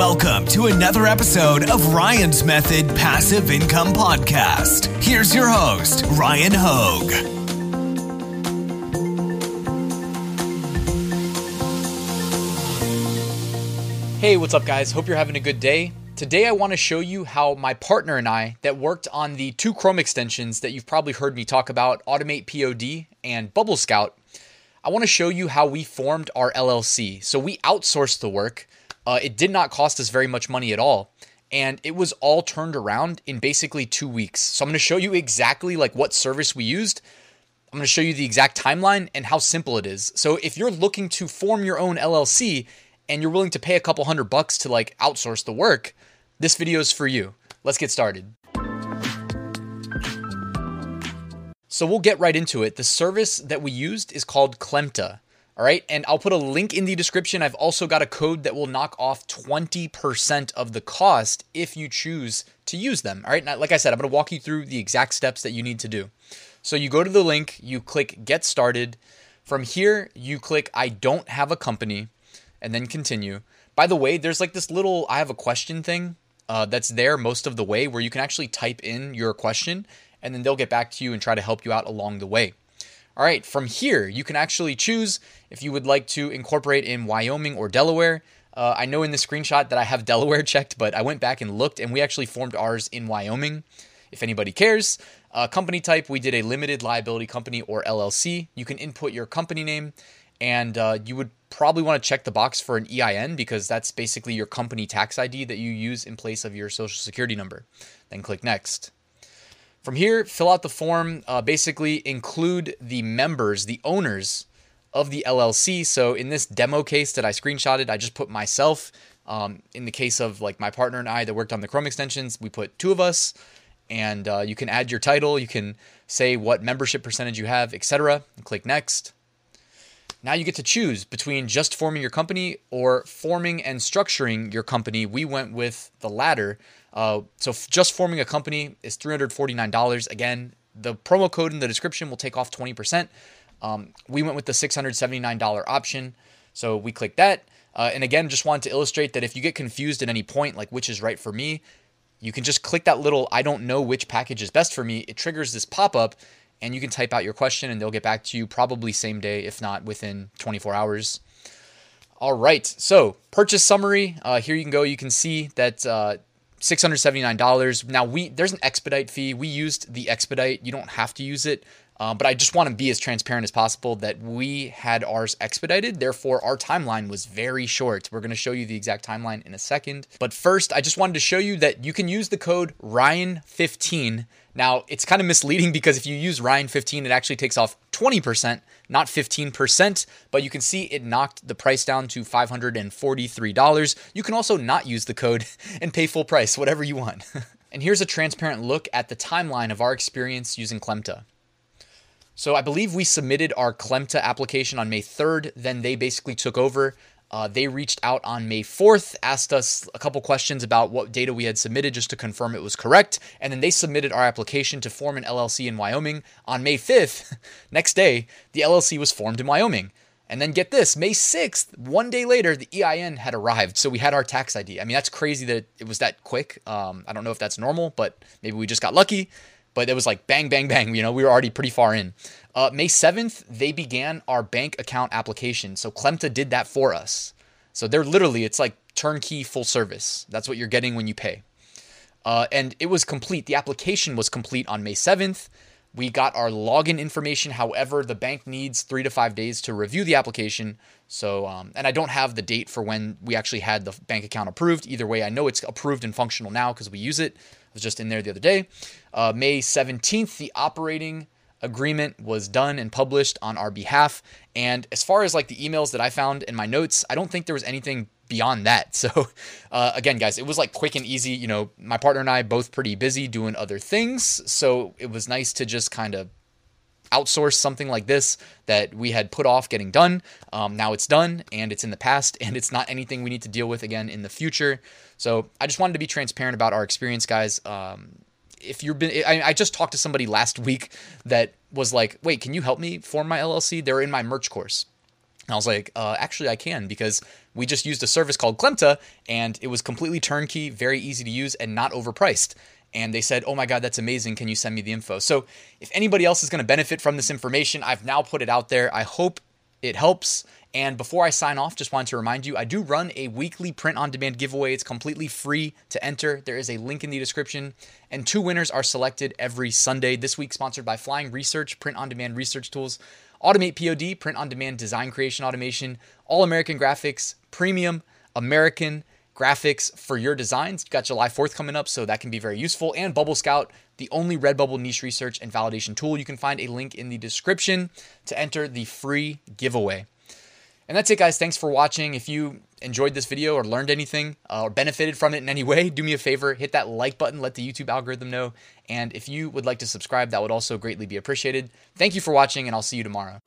Welcome to another episode of Ryan's Method Passive Income Podcast. Here's your host, Ryan Hogue. Hey, what's up, guys? Hope you're having a good day. Today, I want to show you how my partner and I, that worked on the two Chrome extensions that you've probably heard me talk about Automate POD and Bubble Scout, I want to show you how we formed our LLC. So, we outsourced the work. Uh, it did not cost us very much money at all. And it was all turned around in basically two weeks. So, I'm going to show you exactly like what service we used. I'm going to show you the exact timeline and how simple it is. So, if you're looking to form your own LLC, and you're willing to pay a couple hundred bucks to like outsource the work, this video is for you. Let's get started. So we'll get right into it. The service that we used is called Clemta. All right. And I'll put a link in the description. I've also got a code that will knock off 20% of the cost if you choose to use them. All right. Now, like I said, I'm going to walk you through the exact steps that you need to do. So you go to the link, you click Get Started. From here, you click I don't have a company and then continue. By the way, there's like this little I have a question thing uh, that's there most of the way where you can actually type in your question and then they'll get back to you and try to help you out along the way. All right, from here, you can actually choose if you would like to incorporate in Wyoming or Delaware. Uh, I know in the screenshot that I have Delaware checked, but I went back and looked and we actually formed ours in Wyoming. If anybody cares, uh, company type, we did a limited liability company or LLC. You can input your company name and uh, you would probably want to check the box for an EIN because that's basically your company tax ID that you use in place of your social security number. Then click next. From here, fill out the form. Uh, basically, include the members, the owners of the LLC. So in this demo case that I screenshotted, I just put myself. Um, in the case of like my partner and I that worked on the Chrome extensions, we put two of us. And uh, you can add your title. You can say what membership percentage you have, etc. Click next. Now you get to choose between just forming your company or forming and structuring your company. We went with the latter. Uh, so f- just forming a company is $349. Again, the promo code in the description will take off 20%. Um, we went with the $679 option. So we clicked that. Uh, and again, just wanted to illustrate that if you get confused at any point, like which is right for me, you can just click that little I don't know which package is best for me. It triggers this pop up and you can type out your question and they'll get back to you probably same day, if not within 24 hours. All right, so purchase summary. Uh, here you can go. You can see that uh, $679. Now we there's an expedite fee. We used the expedite. You don't have to use it. Um, but I just want to be as transparent as possible that we had ours expedited. Therefore, our timeline was very short. We're going to show you the exact timeline in a second. But first, I just wanted to show you that you can use the code Ryan15 now, it's kind of misleading because if you use Ryan 15, it actually takes off 20%, not 15%, but you can see it knocked the price down to $543. You can also not use the code and pay full price, whatever you want. and here's a transparent look at the timeline of our experience using Clemta. So I believe we submitted our Clemta application on May 3rd, then they basically took over. Uh, they reached out on May 4th, asked us a couple questions about what data we had submitted just to confirm it was correct. And then they submitted our application to form an LLC in Wyoming. On May 5th, next day, the LLC was formed in Wyoming. And then get this May 6th, one day later, the EIN had arrived. So we had our tax ID. I mean, that's crazy that it was that quick. Um, I don't know if that's normal, but maybe we just got lucky but it was like bang, bang, bang. You know, we were already pretty far in. Uh, May 7th, they began our bank account application. So Clemta did that for us. So they're literally, it's like turnkey full service. That's what you're getting when you pay. Uh, and it was complete. The application was complete on May 7th. We got our login information. However, the bank needs three to five days to review the application. So, um, and I don't have the date for when we actually had the bank account approved. Either way, I know it's approved and functional now because we use it. I was just in there the other day. Uh, May 17th, the operating agreement was done and published on our behalf. And as far as like the emails that I found in my notes, I don't think there was anything beyond that. So, uh, again, guys, it was like quick and easy. You know, my partner and I both pretty busy doing other things. So it was nice to just kind of outsource something like this that we had put off getting done. Um, now it's done and it's in the past and it's not anything we need to deal with again in the future. So I just wanted to be transparent about our experience, guys. Um, if you've been, I, I, just talked to somebody last week that was like, wait, can you help me form my LLC? They're in my merch course. And I was like, uh, actually, I can because we just used a service called Clemta and it was completely turnkey, very easy to use, and not overpriced. And they said, oh my God, that's amazing. Can you send me the info? So if anybody else is going to benefit from this information, I've now put it out there. I hope it helps. And before I sign off, just wanted to remind you I do run a weekly print on demand giveaway. It's completely free to enter. There is a link in the description, and two winners are selected every Sunday. This week, sponsored by Flying Research, print on demand research tools. Automate POD, print on demand design creation automation, All American Graphics, Premium, American graphics for your designs. Got July 4th coming up, so that can be very useful. And Bubble Scout, the only Redbubble niche research and validation tool. You can find a link in the description to enter the free giveaway. And that's it, guys. Thanks for watching. If you enjoyed this video or learned anything uh, or benefited from it in any way, do me a favor, hit that like button, let the YouTube algorithm know. And if you would like to subscribe, that would also greatly be appreciated. Thank you for watching, and I'll see you tomorrow.